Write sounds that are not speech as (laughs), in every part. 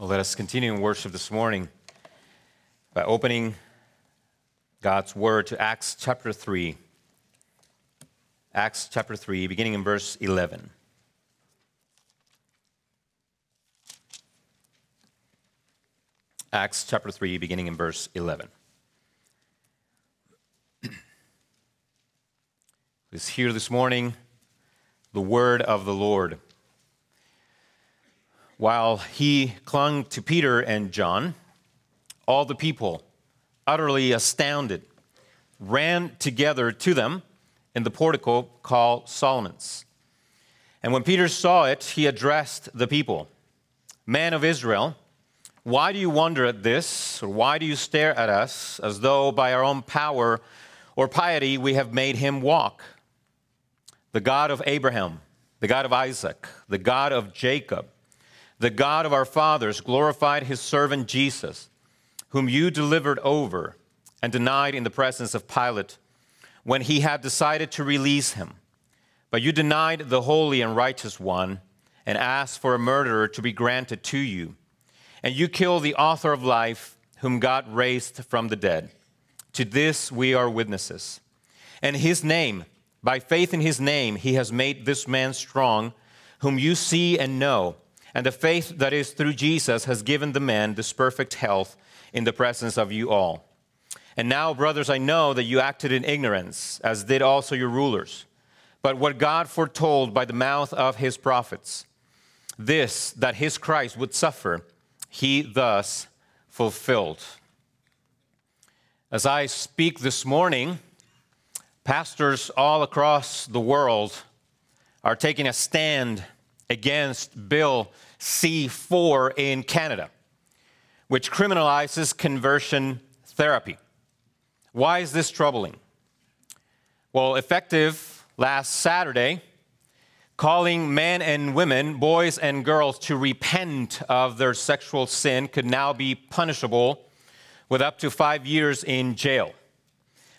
Well, let us continue in worship this morning by opening God's Word to Acts chapter 3. Acts chapter 3, beginning in verse 11. Acts chapter 3, beginning in verse 11. Please hear this morning the word of the Lord. While he clung to Peter and John, all the people, utterly astounded, ran together to them in the portico called Solomon's. And when Peter saw it, he addressed the people Men of Israel, why do you wonder at this, or why do you stare at us as though by our own power or piety we have made him walk? The God of Abraham, the God of Isaac, the God of Jacob, the God of our fathers glorified his servant Jesus, whom you delivered over and denied in the presence of Pilate when he had decided to release him. But you denied the holy and righteous one and asked for a murderer to be granted to you and you killed the author of life, whom God raised from the dead. To this we are witnesses. And his name, by faith in his name, he has made this man strong, whom you see and know. And the faith that is through Jesus has given the man this perfect health in the presence of you all. And now, brothers, I know that you acted in ignorance, as did also your rulers. But what God foretold by the mouth of his prophets, this, that his Christ would suffer he thus fulfilled. As I speak this morning, pastors all across the world are taking a stand against Bill C 4 in Canada, which criminalizes conversion therapy. Why is this troubling? Well, effective last Saturday, calling men and women, boys and girls, to repent of their sexual sin could now be punishable with up to five years in jail.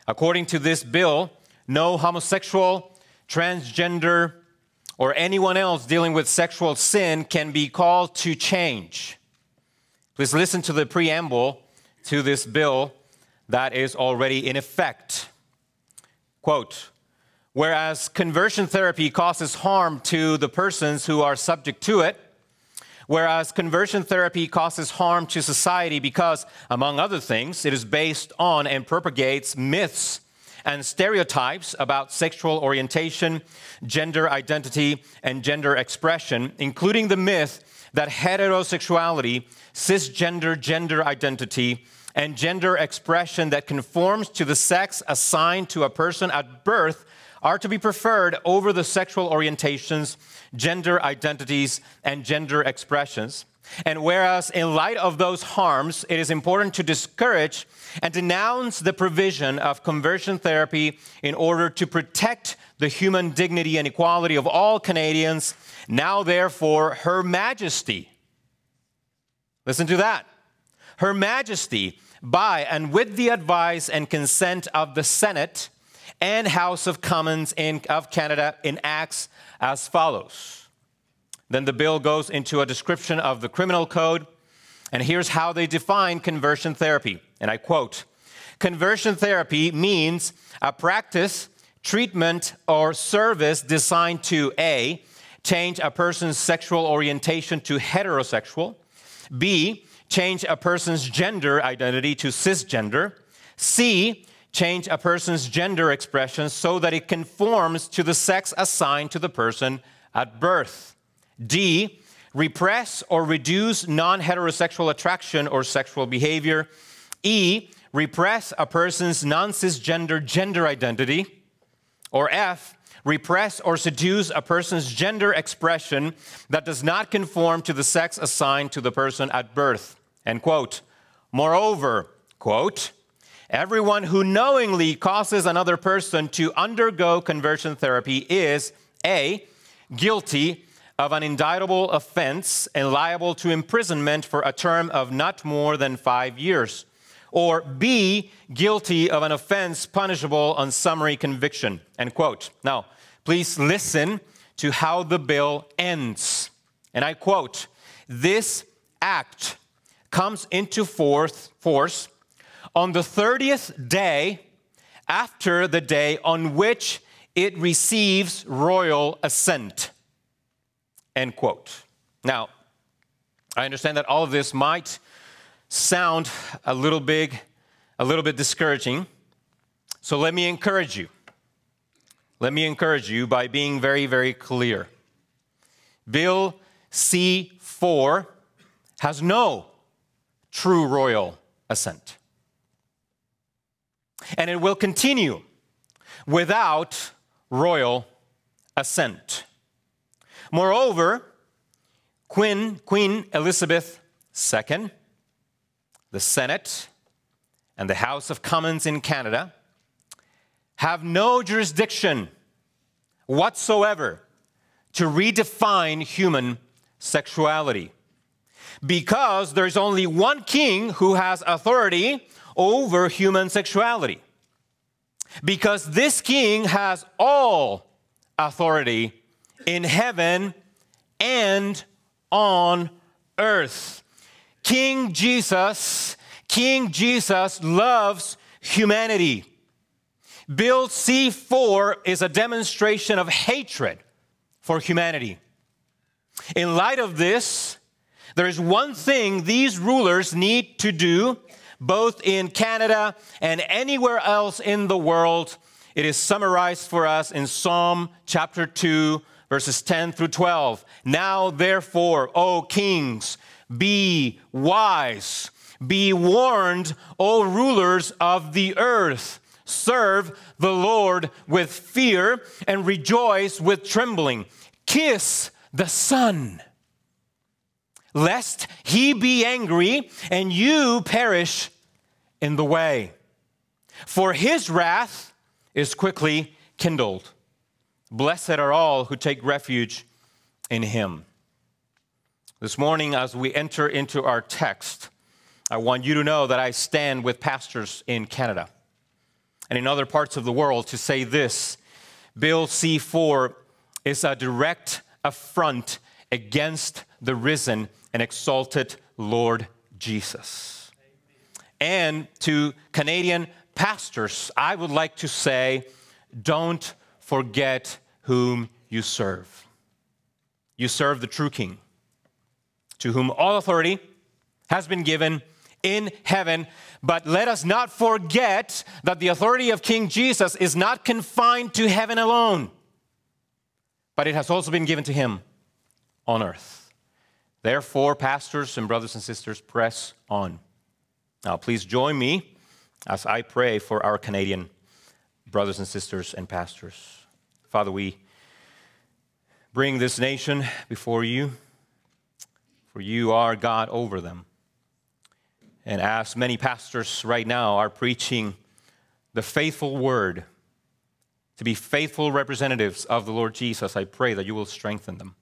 According to this bill, no homosexual, transgender, or anyone else dealing with sexual sin can be called to change. Please listen to the preamble to this bill that is already in effect. Quote, Whereas conversion therapy causes harm to the persons who are subject to it, whereas conversion therapy causes harm to society because, among other things, it is based on and propagates myths and stereotypes about sexual orientation, gender identity, and gender expression, including the myth that heterosexuality, cisgender gender identity, and gender expression that conforms to the sex assigned to a person at birth are to be preferred over the sexual orientations, gender identities, and gender expressions. And whereas, in light of those harms, it is important to discourage and denounce the provision of conversion therapy in order to protect the human dignity and equality of all Canadians, now, therefore, Her Majesty, listen to that, Her Majesty, by and with the advice and consent of the Senate, and House of Commons in, of Canada enacts as follows. Then the bill goes into a description of the criminal code, and here's how they define conversion therapy. And I quote Conversion therapy means a practice, treatment, or service designed to A, change a person's sexual orientation to heterosexual, B, change a person's gender identity to cisgender, C, change a person's gender expression so that it conforms to the sex assigned to the person at birth. D, repress or reduce non heterosexual attraction or sexual behavior. E, repress a person's non cisgender gender identity. Or F, repress or seduce a person's gender expression that does not conform to the sex assigned to the person at birth. End quote. Moreover, quote, Everyone who knowingly causes another person to undergo conversion therapy is A, guilty of an indictable offense and liable to imprisonment for a term of not more than five years, or B, guilty of an offense punishable on summary conviction. End quote. Now, please listen to how the bill ends. And I quote, this act comes into force, force on the 30th day after the day on which it receives royal assent. End quote. Now, I understand that all of this might sound a little big, a little bit discouraging. So let me encourage you. Let me encourage you by being very, very clear. Bill C 4 has no true royal assent. And it will continue without royal assent. Moreover, Queen, Queen Elizabeth II, the Senate, and the House of Commons in Canada have no jurisdiction whatsoever to redefine human sexuality. Because there's only one king who has authority over human sexuality. Because this king has all authority in heaven and on earth. King Jesus, King Jesus loves humanity. Bill C 4 is a demonstration of hatred for humanity. In light of this, there is one thing these rulers need to do, both in Canada and anywhere else in the world. It is summarized for us in Psalm chapter 2, verses 10 through 12. Now, therefore, O kings, be wise, be warned, O rulers of the earth. Serve the Lord with fear and rejoice with trembling. Kiss the Son, lest he be angry and you perish in the way. For his wrath is quickly kindled. Blessed are all who take refuge in him. This morning, as we enter into our text, I want you to know that I stand with pastors in Canada and in other parts of the world to say this Bill C 4 is a direct affront against the risen and exalted Lord Jesus. And to Canadian pastors, I would like to say, don't forget whom you serve. You serve the true King, to whom all authority has been given in heaven. But let us not forget that the authority of King Jesus is not confined to heaven alone, but it has also been given to him on earth. Therefore, pastors and brothers and sisters, press on. Now, please join me as I pray for our Canadian brothers and sisters and pastors. Father, we bring this nation before you, for you are God over them. And as many pastors right now are preaching the faithful word, to be faithful representatives of the Lord Jesus, I pray that you will strengthen them,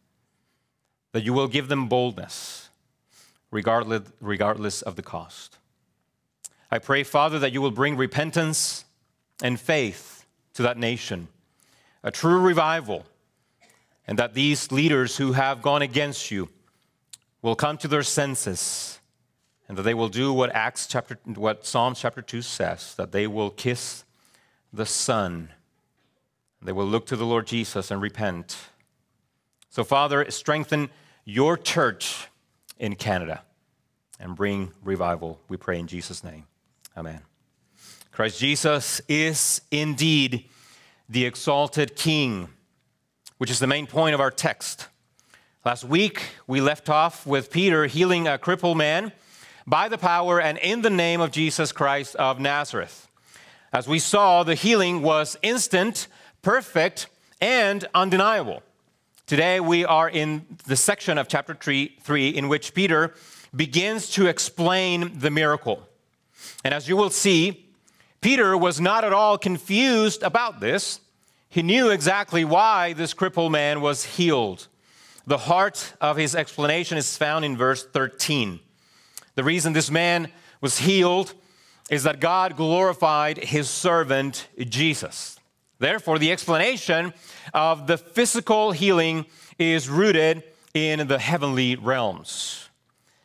that you will give them boldness, regardless, regardless of the cost. I pray, Father, that you will bring repentance and faith to that nation a true revival, and that these leaders who have gone against you will come to their senses and that they will do what Acts chapter what Psalms chapter 2 says that they will kiss the son. They will look to the Lord Jesus and repent. So father strengthen your church in Canada and bring revival we pray in Jesus name. Amen. Christ Jesus is indeed the exalted king, which is the main point of our text. Last week, we left off with Peter healing a crippled man by the power and in the name of Jesus Christ of Nazareth. As we saw, the healing was instant, perfect, and undeniable. Today, we are in the section of chapter three, 3 in which Peter begins to explain the miracle. And as you will see, Peter was not at all confused about this. He knew exactly why this crippled man was healed. The heart of his explanation is found in verse 13. The reason this man was healed is that God glorified his servant Jesus. Therefore, the explanation of the physical healing is rooted in the heavenly realms.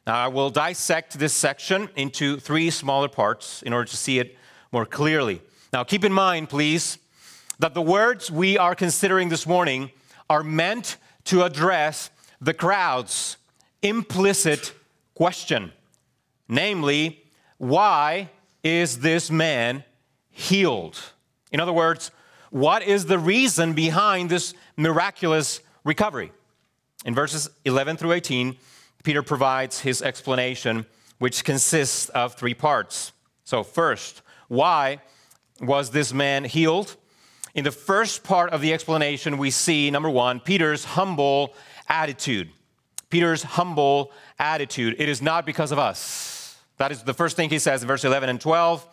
Now, I will dissect this section into three smaller parts in order to see it more clearly. Now, keep in mind, please, that the words we are considering this morning are meant to address the crowd's implicit question namely, why is this man healed? In other words, what is the reason behind this miraculous recovery? In verses 11 through 18, Peter provides his explanation, which consists of three parts. So, first, why was this man healed? In the first part of the explanation, we see number one, Peter's humble attitude. Peter's humble attitude. It is not because of us. That is the first thing he says in verse 11 and 12.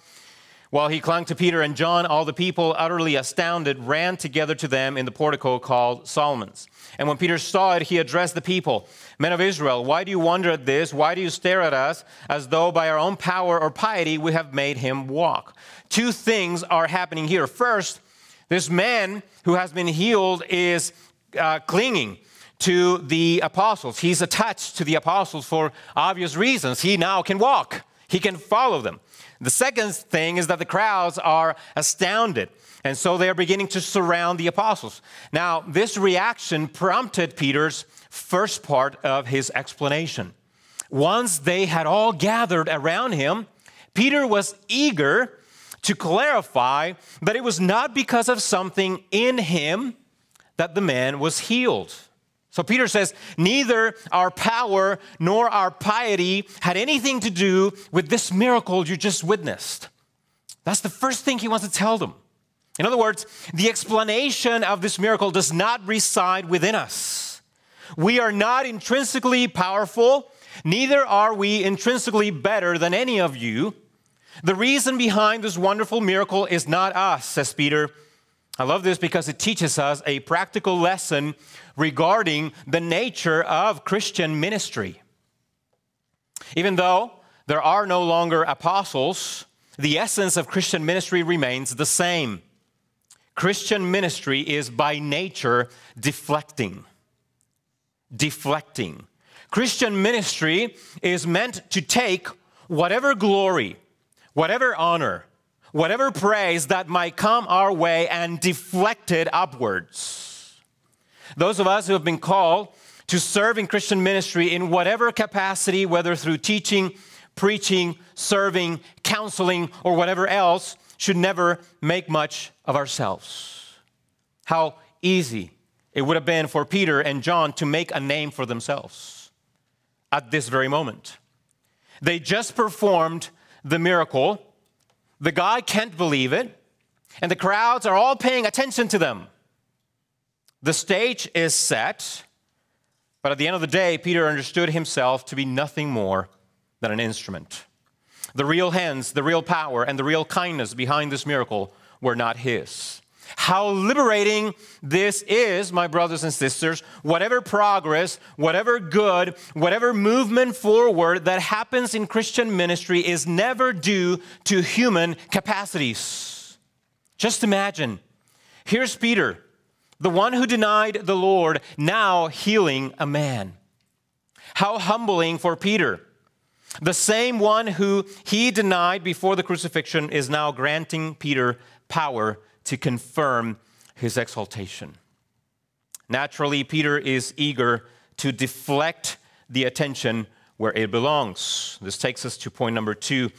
While he clung to Peter and John, all the people, utterly astounded, ran together to them in the portico called Solomon's. And when Peter saw it, he addressed the people Men of Israel, why do you wonder at this? Why do you stare at us as though by our own power or piety we have made him walk? Two things are happening here. First, this man who has been healed is uh, clinging to the apostles. He's attached to the apostles for obvious reasons. He now can walk, he can follow them. The second thing is that the crowds are astounded. And so they are beginning to surround the apostles. Now, this reaction prompted Peter's first part of his explanation. Once they had all gathered around him, Peter was eager to clarify that it was not because of something in him that the man was healed. So Peter says, neither our power nor our piety had anything to do with this miracle you just witnessed. That's the first thing he wants to tell them. In other words, the explanation of this miracle does not reside within us. We are not intrinsically powerful, neither are we intrinsically better than any of you. The reason behind this wonderful miracle is not us, says Peter. I love this because it teaches us a practical lesson regarding the nature of Christian ministry. Even though there are no longer apostles, the essence of Christian ministry remains the same. Christian ministry is by nature deflecting. Deflecting. Christian ministry is meant to take whatever glory, whatever honor, whatever praise that might come our way and deflect it upwards. Those of us who have been called to serve in Christian ministry in whatever capacity, whether through teaching, preaching, serving, counseling, or whatever else, should never make much of ourselves. How easy it would have been for Peter and John to make a name for themselves at this very moment. They just performed the miracle the guy can't believe it, and the crowds are all paying attention to them. The stage is set, but at the end of the day, Peter understood himself to be nothing more than an instrument. The real hands, the real power, and the real kindness behind this miracle were not his. How liberating this is, my brothers and sisters. Whatever progress, whatever good, whatever movement forward that happens in Christian ministry is never due to human capacities. Just imagine here's Peter, the one who denied the Lord, now healing a man. How humbling for Peter. The same one who he denied before the crucifixion is now granting Peter power to confirm his exaltation. Naturally, Peter is eager to deflect the attention where it belongs. This takes us to point number two.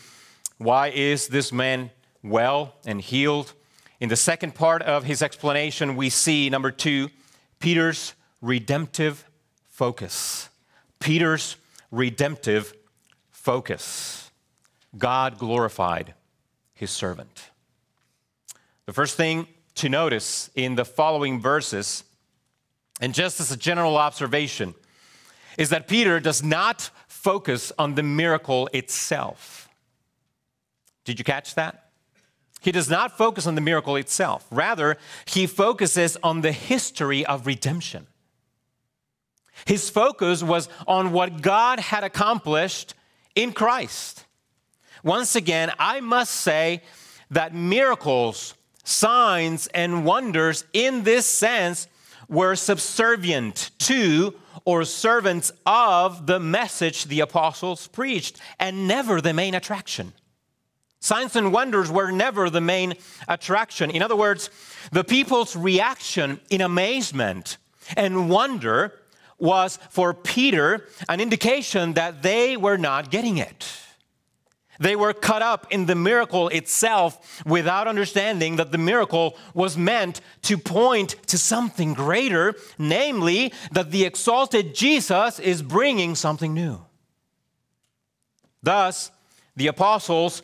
Why is this man well and healed? In the second part of his explanation, we see number two, Peter's redemptive focus. Peter's redemptive focus. God glorified his servant. The first thing to notice in the following verses, and just as a general observation, is that Peter does not focus on the miracle itself. Did you catch that? He does not focus on the miracle itself. Rather, he focuses on the history of redemption. His focus was on what God had accomplished in Christ. Once again, I must say that miracles signs and wonders in this sense were subservient to or servants of the message the apostles preached, and never the main attraction. Signs and wonders were never the main attraction. In other words, the people's reaction in amazement and wonder was for Peter an indication that they were not getting it. They were caught up in the miracle itself without understanding that the miracle was meant to point to something greater, namely, that the exalted Jesus is bringing something new. Thus, the apostles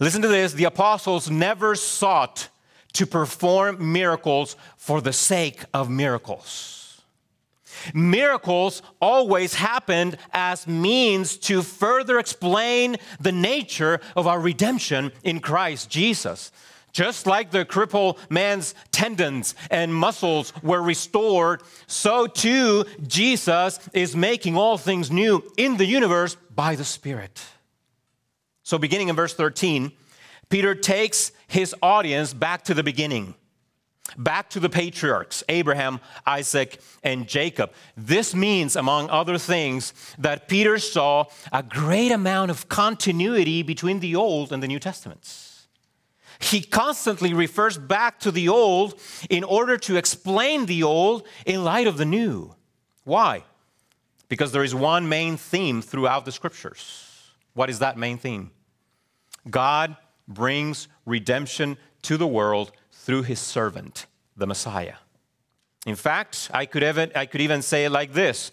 Listen to this the apostles never sought to perform miracles for the sake of miracles. Miracles always happened as means to further explain the nature of our redemption in Christ Jesus. Just like the crippled man's tendons and muscles were restored, so too Jesus is making all things new in the universe by the Spirit. So, beginning in verse 13, Peter takes his audience back to the beginning, back to the patriarchs Abraham, Isaac, and Jacob. This means, among other things, that Peter saw a great amount of continuity between the Old and the New Testaments. He constantly refers back to the Old in order to explain the Old in light of the New. Why? Because there is one main theme throughout the scriptures. What is that main theme? God brings redemption to the world through his servant, the Messiah. In fact, I could even, I could even say it like this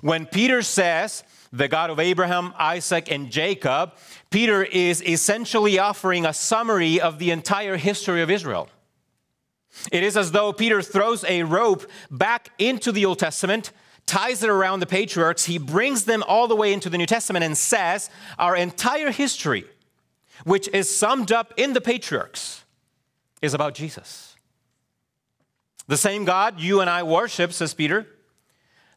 When Peter says, the God of Abraham, Isaac, and Jacob, Peter is essentially offering a summary of the entire history of Israel. It is as though Peter throws a rope back into the Old Testament, ties it around the patriarchs, he brings them all the way into the New Testament, and says, Our entire history which is summed up in the patriarchs, is about Jesus. The same God you and I worship, says Peter,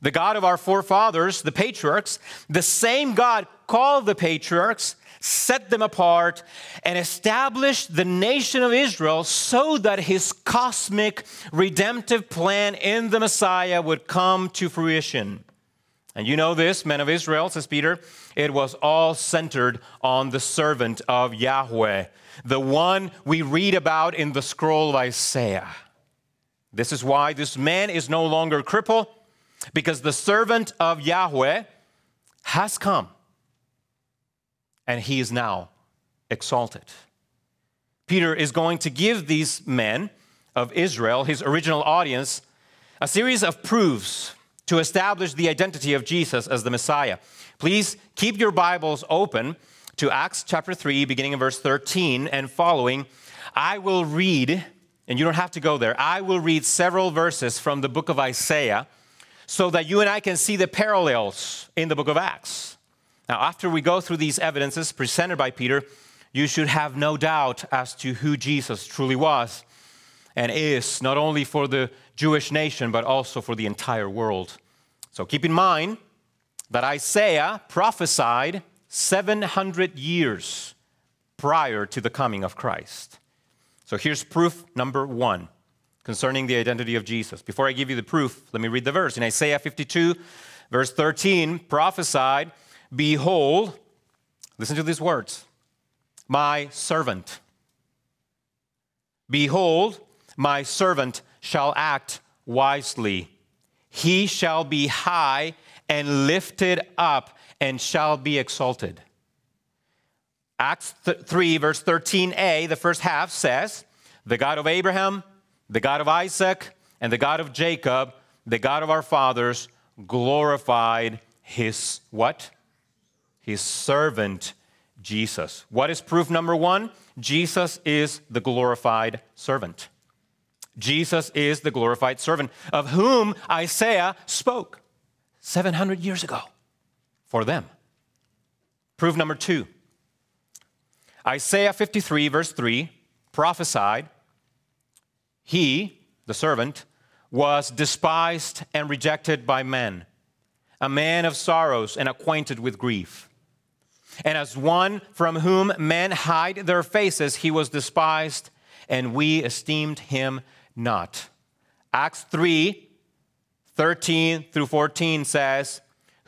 the God of our forefathers, the patriarchs, the same God called the patriarchs, set them apart, and established the nation of Israel so that his cosmic redemptive plan in the Messiah would come to fruition. And you know this, men of Israel, says Peter, it was all centered on the servant of Yahweh, the one we read about in the scroll of Isaiah. This is why this man is no longer crippled, because the servant of Yahweh has come and he is now exalted. Peter is going to give these men of Israel, his original audience, a series of proofs to establish the identity of Jesus as the Messiah. Please keep your Bibles open to Acts chapter 3, beginning in verse 13 and following. I will read, and you don't have to go there, I will read several verses from the book of Isaiah so that you and I can see the parallels in the book of Acts. Now, after we go through these evidences presented by Peter, you should have no doubt as to who Jesus truly was and is, not only for the Jewish nation, but also for the entire world. So keep in mind that Isaiah prophesied 700 years prior to the coming of Christ. So here's proof number one concerning the identity of Jesus. Before I give you the proof, let me read the verse. In Isaiah 52, verse 13, prophesied, Behold, listen to these words, my servant. Behold, my servant shall act wisely. He shall be high and lifted up and shall be exalted. Acts 3, verse 13a, the first half says, The God of Abraham, the God of Isaac, and the God of Jacob, the God of our fathers, glorified his what? His servant Jesus. What is proof number one? Jesus is the glorified servant. Jesus is the glorified servant of whom Isaiah spoke 700 years ago for them. Proof number two Isaiah 53, verse 3, prophesied, He, the servant, was despised and rejected by men, a man of sorrows and acquainted with grief. And as one from whom men hide their faces, he was despised, and we esteemed him not. Acts 3 13 through 14 says,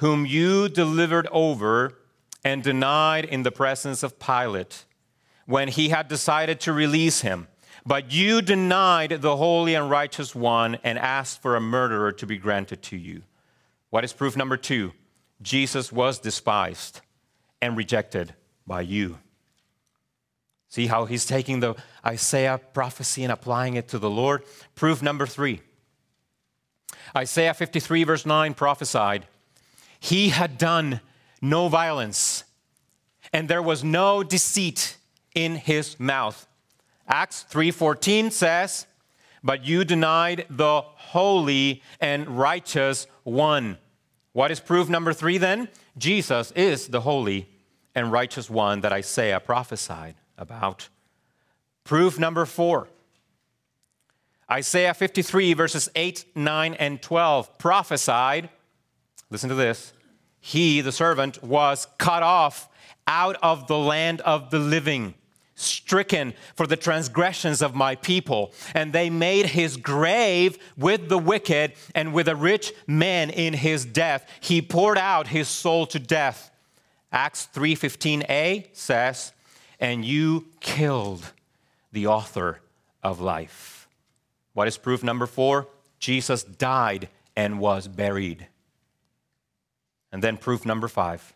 Whom you delivered over and denied in the presence of Pilate when he had decided to release him. But you denied the holy and righteous one and asked for a murderer to be granted to you. What is proof number two? Jesus was despised and rejected by you. See how he's taking the Isaiah prophecy and applying it to the Lord? Proof number three Isaiah 53, verse 9 prophesied, He had done no violence, and there was no deceit in his mouth. Acts 3:14 says, "But you denied the holy and righteous one." What is proof number 3 then? Jesus is the holy and righteous one that Isaiah prophesied about. Proof number 4. Isaiah 53 verses 8, 9 and 12 prophesied, listen to this, he, the servant, was cut off out of the land of the living, stricken for the transgressions of my people. And they made his grave with the wicked and with a rich man in his death. He poured out his soul to death. Acts 3:15a says, "And you killed the author of life." What is proof number 4? Jesus died and was buried. And then proof number five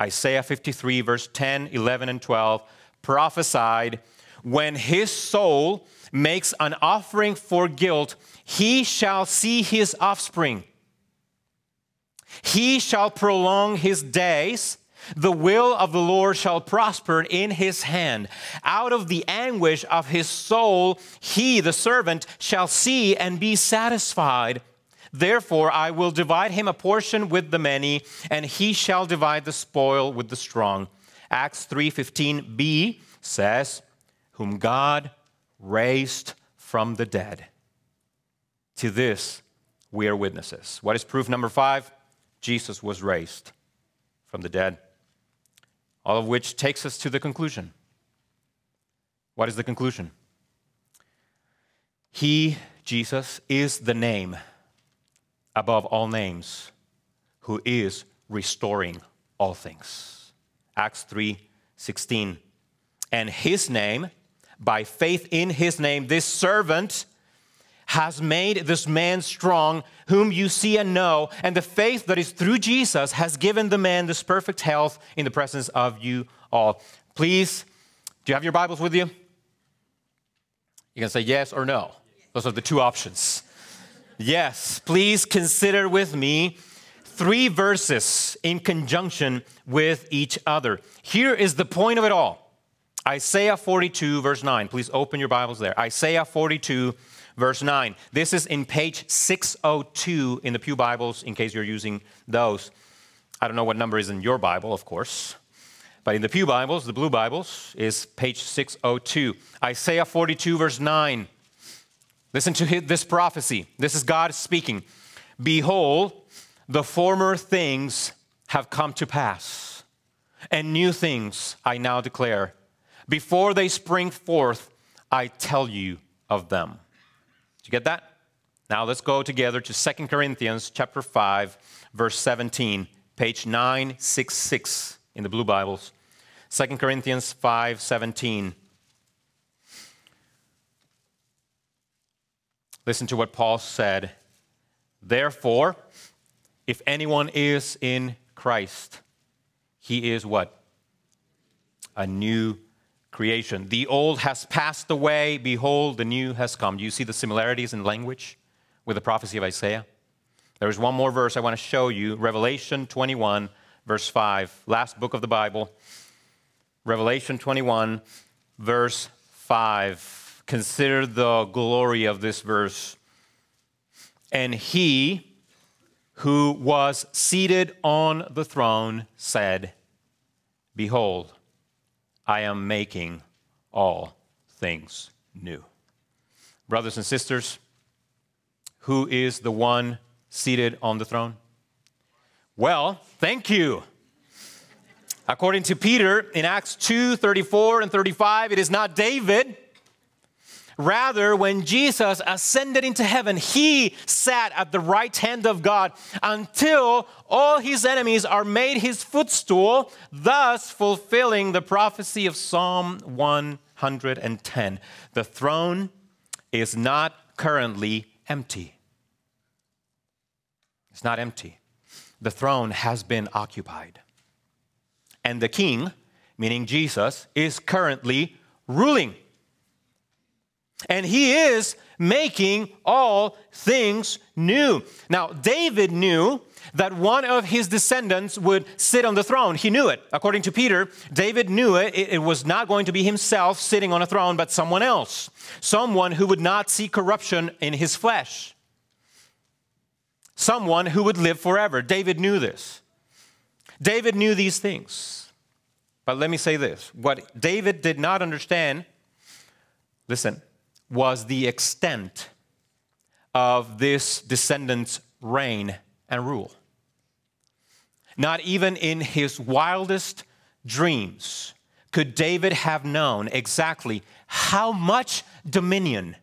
Isaiah 53, verse 10, 11, and 12 prophesied when his soul makes an offering for guilt, he shall see his offspring. He shall prolong his days. The will of the Lord shall prosper in his hand. Out of the anguish of his soul, he, the servant, shall see and be satisfied. Therefore, I will divide him a portion with the many, and he shall divide the spoil with the strong. Acts 3:15b says, "Whom God raised from the dead." To this we are witnesses. What is proof number 5? Jesus was raised from the dead. All of which takes us to the conclusion. What is the conclusion? He, Jesus, is the name above all names, who is restoring all things. Acts 3 16. And his name, by faith in his name, this servant has made this man strong, whom you see and know, and the faith that is through Jesus has given the man this perfect health in the presence of you all. Please, do you have your Bibles with you? You can say yes or no. Those are the two options. Yes, please consider with me three verses in conjunction with each other. Here is the point of it all Isaiah 42, verse 9. Please open your Bibles there. Isaiah 42, verse 9. This is in page 602 in the Pew Bibles, in case you're using those. I don't know what number is in your Bible, of course. But in the Pew Bibles, the blue Bibles, is page 602. Isaiah 42, verse 9. Listen to this prophecy. This is God speaking. Behold, the former things have come to pass, and new things I now declare. Before they spring forth, I tell you of them. Did you get that? Now let's go together to 2 Corinthians chapter 5, verse 17, page 966 in the blue Bibles. 2 Corinthians 5, Listen to what Paul said. Therefore, if anyone is in Christ, he is what? A new creation. The old has passed away. Behold, the new has come. Do you see the similarities in language with the prophecy of Isaiah? There is one more verse I want to show you Revelation 21, verse 5. Last book of the Bible. Revelation 21, verse 5 consider the glory of this verse. And he who was seated on the throne said, Behold, I am making all things new. Brothers and sisters, who is the one seated on the throne? Well, thank you. According to Peter in Acts 2 34 and 35, it is not David Rather, when Jesus ascended into heaven, he sat at the right hand of God until all his enemies are made his footstool, thus fulfilling the prophecy of Psalm 110. The throne is not currently empty. It's not empty. The throne has been occupied. And the king, meaning Jesus, is currently ruling. And he is making all things new. Now, David knew that one of his descendants would sit on the throne. He knew it. According to Peter, David knew it. It was not going to be himself sitting on a throne, but someone else. Someone who would not see corruption in his flesh. Someone who would live forever. David knew this. David knew these things. But let me say this what David did not understand, listen, was the extent of this descendant's reign and rule. Not even in his wildest dreams could David have known exactly how much dominion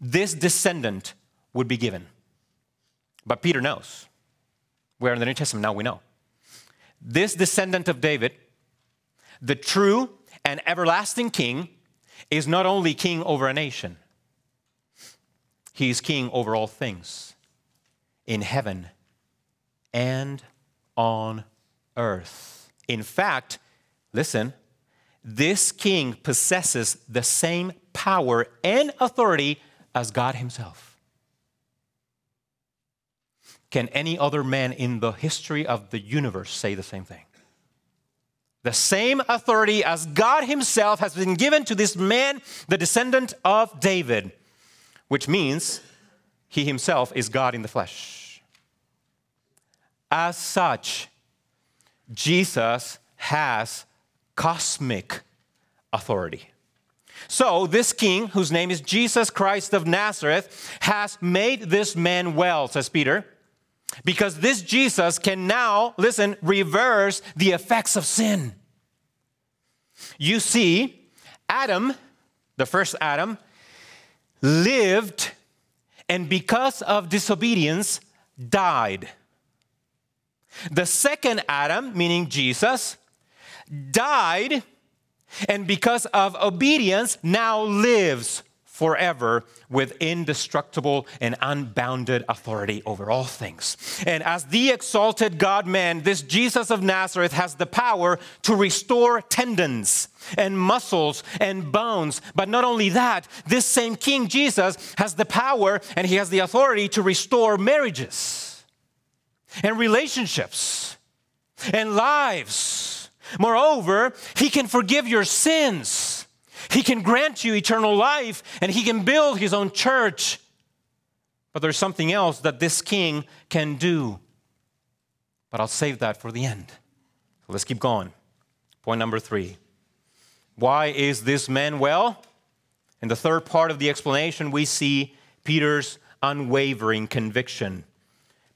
this descendant would be given. But Peter knows. Where in the New Testament now we know. This descendant of David, the true and everlasting king, is not only king over a nation, he is king over all things in heaven and on earth. In fact, listen, this king possesses the same power and authority as God himself. Can any other man in the history of the universe say the same thing? The same authority as God Himself has been given to this man, the descendant of David, which means He Himself is God in the flesh. As such, Jesus has cosmic authority. So, this king, whose name is Jesus Christ of Nazareth, has made this man well, says Peter. Because this Jesus can now, listen, reverse the effects of sin. You see, Adam, the first Adam, lived and because of disobedience, died. The second Adam, meaning Jesus, died and because of obedience, now lives forever with indestructible and unbounded authority over all things. And as the exalted God man, this Jesus of Nazareth has the power to restore tendons and muscles and bones. But not only that, this same King Jesus has the power and he has the authority to restore marriages and relationships and lives. Moreover, he can forgive your sins he can grant you eternal life and he can build his own church. But there's something else that this king can do. But I'll save that for the end. let's keep going. Point number three. Why is this man well? In the third part of the explanation, we see Peter's unwavering conviction.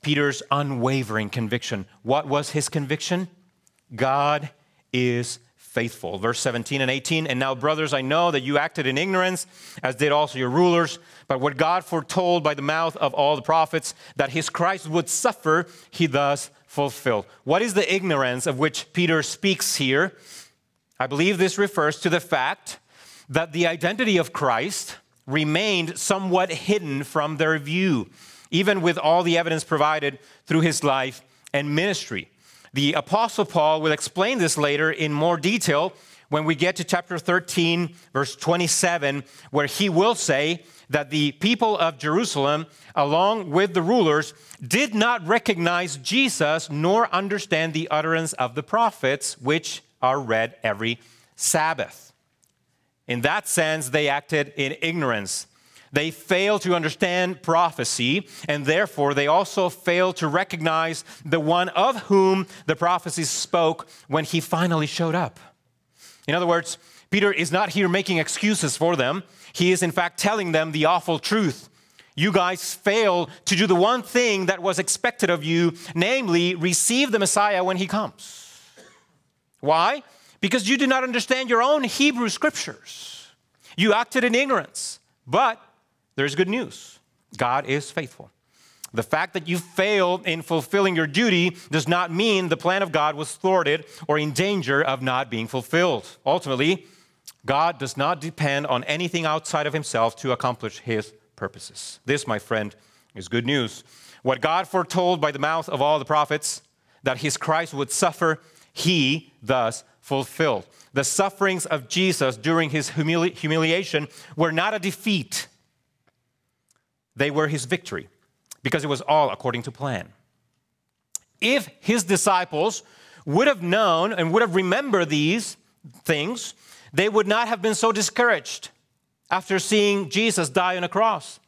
Peter's unwavering conviction. What was his conviction? God is faithful. Verse 17 and 18. And now, brothers, I know that you acted in ignorance, as did also your rulers. But what God foretold by the mouth of all the prophets that his Christ would suffer, he thus fulfilled. What is the ignorance of which Peter speaks here? I believe this refers to the fact that the identity of Christ remained somewhat hidden from their view, even with all the evidence provided through his life and ministry. The Apostle Paul will explain this later in more detail when we get to chapter 13, verse 27, where he will say that the people of Jerusalem, along with the rulers, did not recognize Jesus nor understand the utterance of the prophets, which are read every Sabbath. In that sense, they acted in ignorance they fail to understand prophecy, and therefore they also fail to recognize the one of whom the prophecies spoke when he finally showed up. In other words, Peter is not here making excuses for them. He is, in fact, telling them the awful truth. You guys fail to do the one thing that was expected of you, namely, receive the Messiah when he comes. Why? Because you did not understand your own Hebrew scriptures. You acted in ignorance But there's good news God is faithful. The fact that you failed in fulfilling your duty does not mean the plan of God was thwarted or in danger of not being fulfilled. Ultimately, God does not depend on anything outside of himself to accomplish his purposes. This, my friend, is good news. What God foretold by the mouth of all the prophets that his Christ would suffer, he thus fulfilled. The sufferings of Jesus during his humili- humiliation were not a defeat, they were his victory because it was all according to plan. If his disciples would have known and would have remembered these things, they would not have been so discouraged after seeing Jesus die on a cross.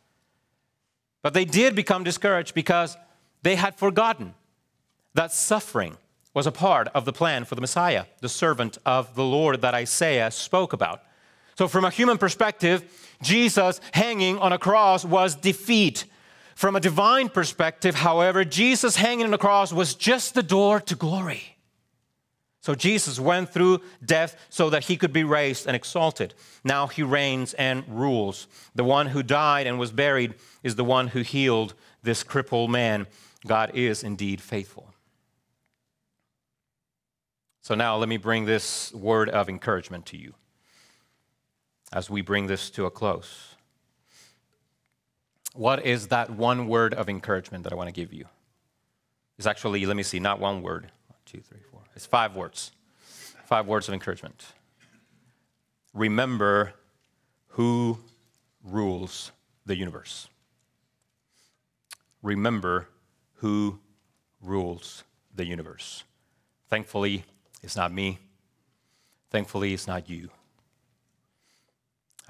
But they did become discouraged because they had forgotten that suffering was a part of the plan for the Messiah, the servant of the Lord that Isaiah spoke about. So, from a human perspective, Jesus hanging on a cross was defeat. From a divine perspective, however, Jesus hanging on a cross was just the door to glory. So Jesus went through death so that he could be raised and exalted. Now he reigns and rules. The one who died and was buried is the one who healed this crippled man. God is indeed faithful. So now let me bring this word of encouragement to you as we bring this to a close. What is that one word of encouragement that I want to give you? It's actually, let me see, not one word. One, two, three, four. It's five words. Five words of encouragement. Remember who rules the universe. Remember who rules the universe. Thankfully, it's not me. Thankfully, it's not you.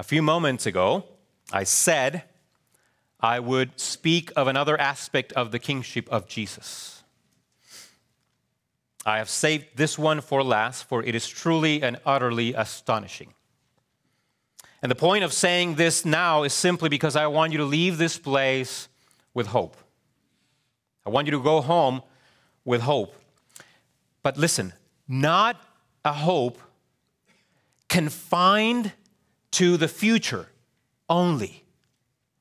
A few moments ago, I said I would speak of another aspect of the kingship of Jesus. I have saved this one for last, for it is truly and utterly astonishing. And the point of saying this now is simply because I want you to leave this place with hope. I want you to go home with hope. But listen, not a hope confined to the future only,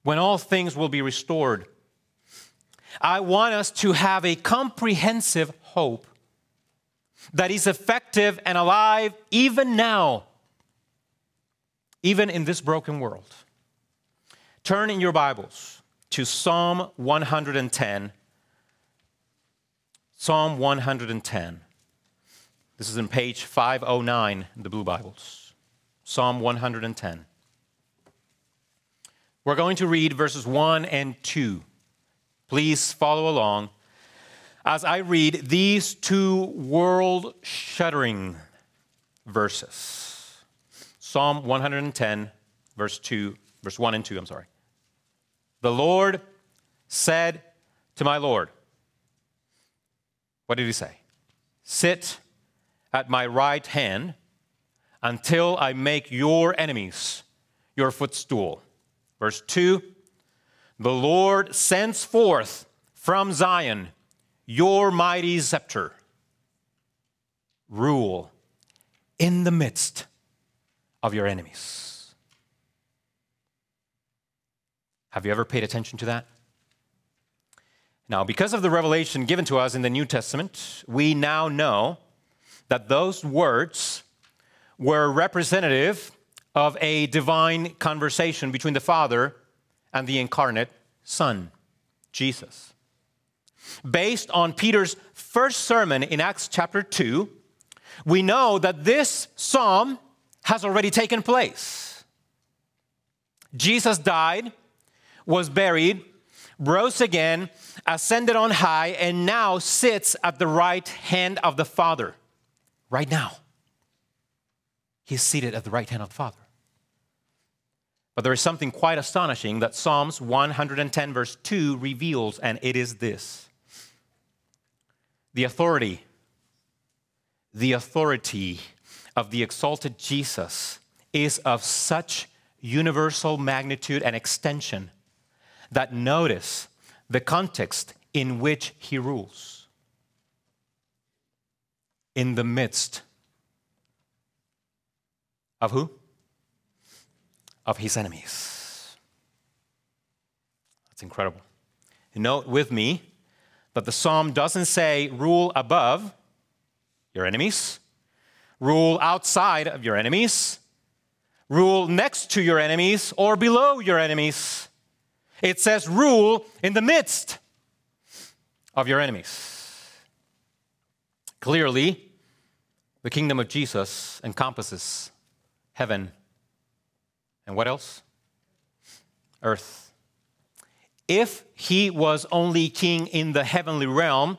when all things will be restored. I want us to have a comprehensive hope that is effective and alive even now, even in this broken world. Turn in your Bibles to Psalm 110. Psalm 110. This is in page 509 in the Blue Bibles. Psalm 110. We're going to read verses 1 and 2. Please follow along as I read these two world shuddering verses Psalm 110, verse 2, verse 1 and 2, I'm sorry. The Lord said to my Lord, What did he say? Sit at my right hand until I make your enemies your footstool. Verse 2 The Lord sends forth from Zion your mighty scepter. Rule in the midst of your enemies. Have you ever paid attention to that? Now, because of the revelation given to us in the New Testament, we now know that those words were representative of a divine conversation between the Father and the incarnate Son, Jesus based on Peter's first sermon in Acts chapter 2, we know that this psalm has already taken place. Jesus died, was buried, rose again, ascended on high, and now sits at the right hand of the Father. Right now. He's seated at the right hand of the Father. But there is something quite astonishing that Psalms 110, verse 2 reveals, and it is this the authority, the authority of the exalted Jesus is of such universal magnitude and extension that notice the context in which he rules. In the midst of who? Of his enemies. That's incredible. Note with me that the psalm doesn't say rule above your enemies, rule outside of your enemies, rule next to your enemies, or below your enemies. It says rule in the midst of your enemies. Clearly, the kingdom of Jesus encompasses heaven and what else? Earth. If he was only king in the heavenly realm,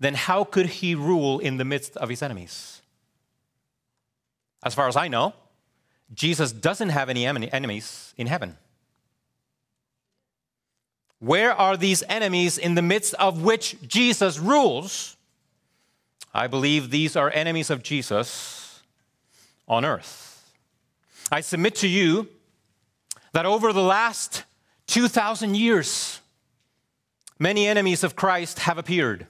then how could he rule in the midst of his enemies? As far as I know, Jesus doesn't have any enemies in heaven. Where are these enemies in the midst of which Jesus rules? I believe these are enemies of Jesus on earth. I submit to you that over the last 2,000 years, many enemies of Christ have appeared.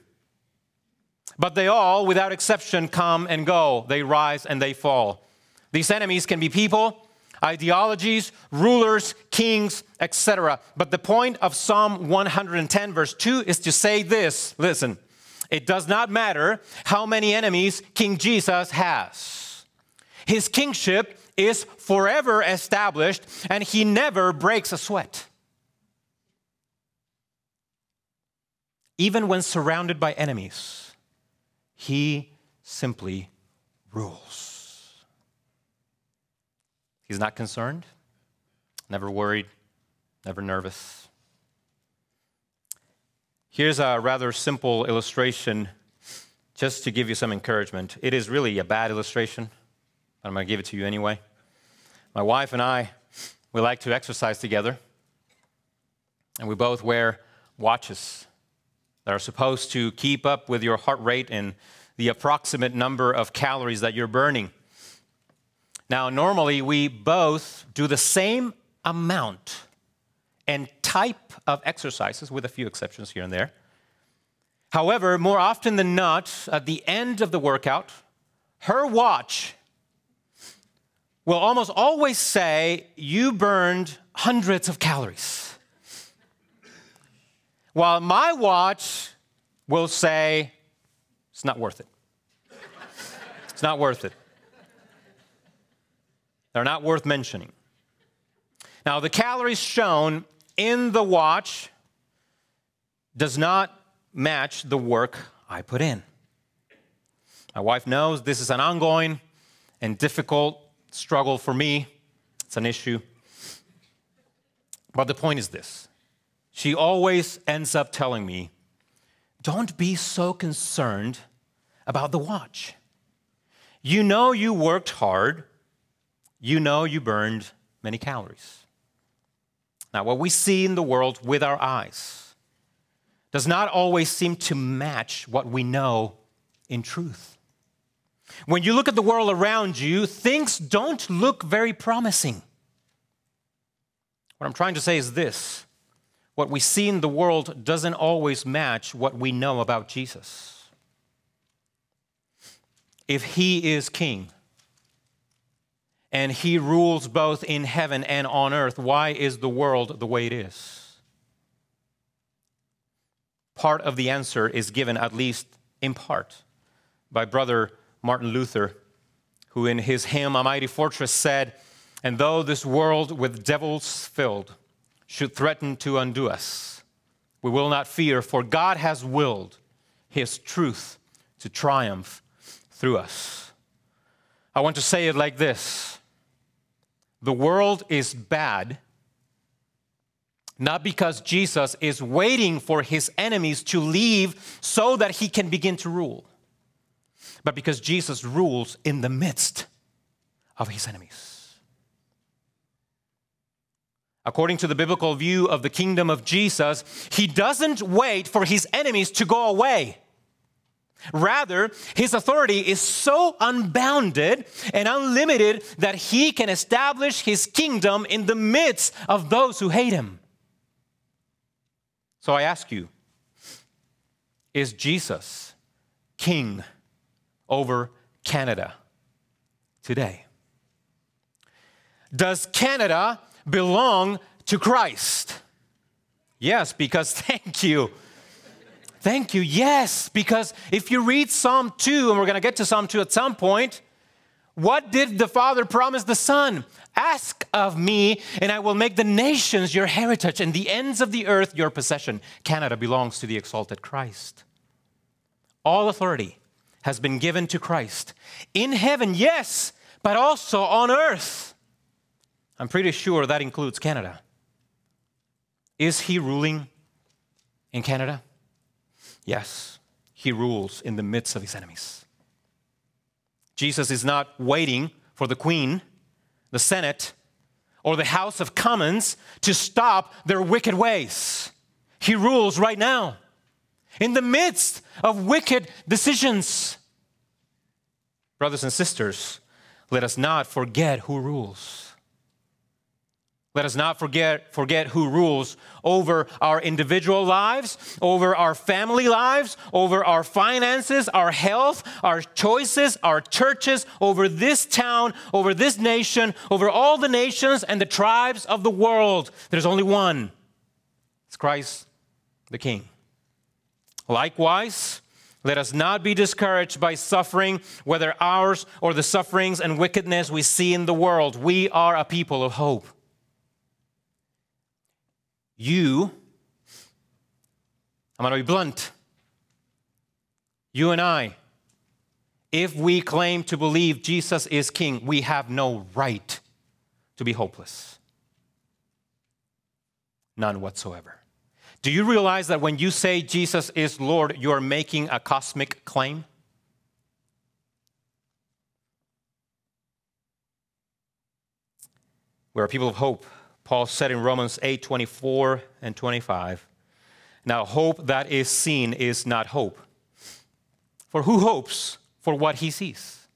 But they all, without exception, come and go. They rise and they fall. These enemies can be people, ideologies, rulers, kings, etc. But the point of Psalm 110, verse 2, is to say this listen, it does not matter how many enemies King Jesus has. His kingship is forever established and he never breaks a sweat. Even when surrounded by enemies, he simply rules. He's not concerned, never worried, never nervous. Here's a rather simple illustration just to give you some encouragement. It is really a bad illustration, but I'm going to give it to you anyway. My wife and I, we like to exercise together, and we both wear watches that are supposed to keep up with your heart rate and the approximate number of calories that you're burning. Now, normally we both do the same amount and type of exercises, with a few exceptions here and there. However, more often than not, at the end of the workout, her watch will almost always say, You burned hundreds of calories. While my watch will say, it's not worth it. It's not worth it. They're not worth mentioning. Now, the calories shown in the watch does not match the work I put in. My wife knows this is an ongoing and difficult struggle for me. It's an issue. But the point is this she always ends up telling me, Don't be so concerned about the watch. You know you worked hard, you know you burned many calories. Now, what we see in the world with our eyes does not always seem to match what we know in truth. When you look at the world around you, things don't look very promising. What I'm trying to say is this what we see in the world doesn't always match what we know about Jesus. If he is king and he rules both in heaven and on earth, why is the world the way it is? Part of the answer is given, at least in part, by brother Martin Luther, who in his hymn, A Mighty Fortress, said, And though this world with devils filled, should threaten to undo us. We will not fear, for God has willed His truth to triumph through us. I want to say it like this The world is bad, not because Jesus is waiting for His enemies to leave so that He can begin to rule, but because Jesus rules in the midst of His enemies. According to the biblical view of the kingdom of Jesus, he doesn't wait for his enemies to go away. Rather, his authority is so unbounded and unlimited that he can establish his kingdom in the midst of those who hate him. So I ask you is Jesus king over Canada today? Does Canada belong to Christ? Yes, because (laughs) thank you. Thank you. Yes, because if you read Psalm 2, and we're going to get to Psalm 2 at some point, what did the Father promise the Son? Ask of me, and I will make the nations your heritage and the ends of the earth your possession. Canada belongs to the exalted Christ. All authority has been given to Christ. In heaven, yes, but also on earth. I'm pretty sure that includes Canada. Is he ruling in Canada? Yes, he rules in the midst of his enemies. Jesus is not waiting for the Queen, the Senate, or the House of Commons to stop their wicked ways. He rules right now in the midst of wicked decisions. Brothers and sisters, let us not forget who rules. Let us not forget, forget who rules over our individual lives, over our family lives, over our finances, our health, our choices, our churches, over this town, over this nation, over all the nations and the tribes of the world. There's only one it's Christ the King. Likewise, let us not be discouraged by suffering, whether ours or the sufferings and wickedness we see in the world. We are a people of hope you, I'm going to be blunt, you and I, if we claim to believe Jesus is king, we have no right to be hopeless. None whatsoever. Do you realize that when you say Jesus is Lord, you are making a cosmic claim? We're people of hope. Paul said in Romans 8 24 and 25. Now, hope that is seen is not hope. For who hopes for what he sees?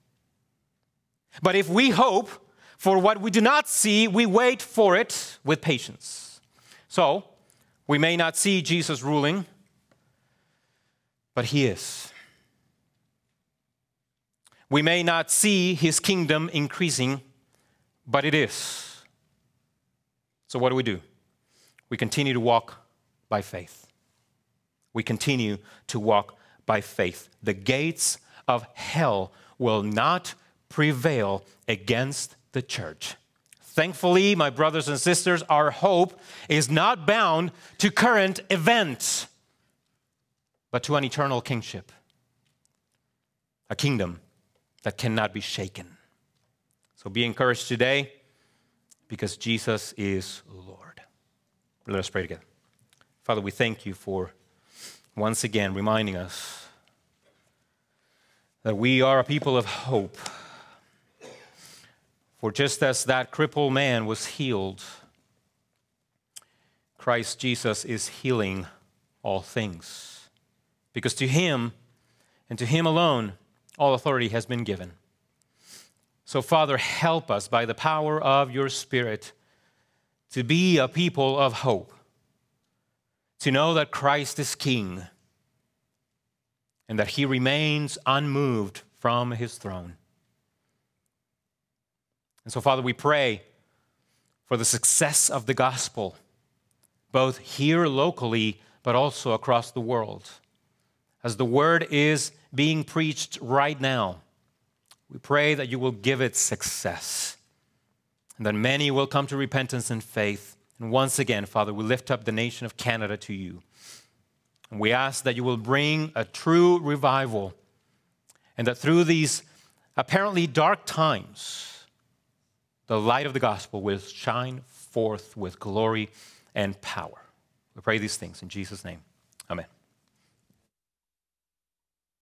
But if we hope for what we do not see, we wait for it with patience. So, we may not see Jesus ruling, but he is. We may not see his kingdom increasing, but it is. So, what do we do? We continue to walk by faith. We continue to walk by faith. The gates of hell will not prevail against the church. Thankfully, my brothers and sisters, our hope is not bound to current events, but to an eternal kingship, a kingdom that cannot be shaken. So be encouraged today because Jesus is Lord. Let us pray together. Father, we thank you for once again reminding us that we are a people of hope. For just as that crippled man was healed, Christ Jesus is healing all things. Because to him and to him alone, all authority has been given. So, Father, help us by the power of your Spirit to be a people of hope, to know that Christ is King and that he remains unmoved from his throne. And so, Father, we pray for the success of the gospel, both here locally, but also across the world. As the word is being preached right now, we pray that you will give it success and that many will come to repentance and faith. And once again, Father, we lift up the nation of Canada to you. And we ask that you will bring a true revival and that through these apparently dark times, the light of the gospel will shine forth with glory and power. We pray these things in Jesus' name. Amen.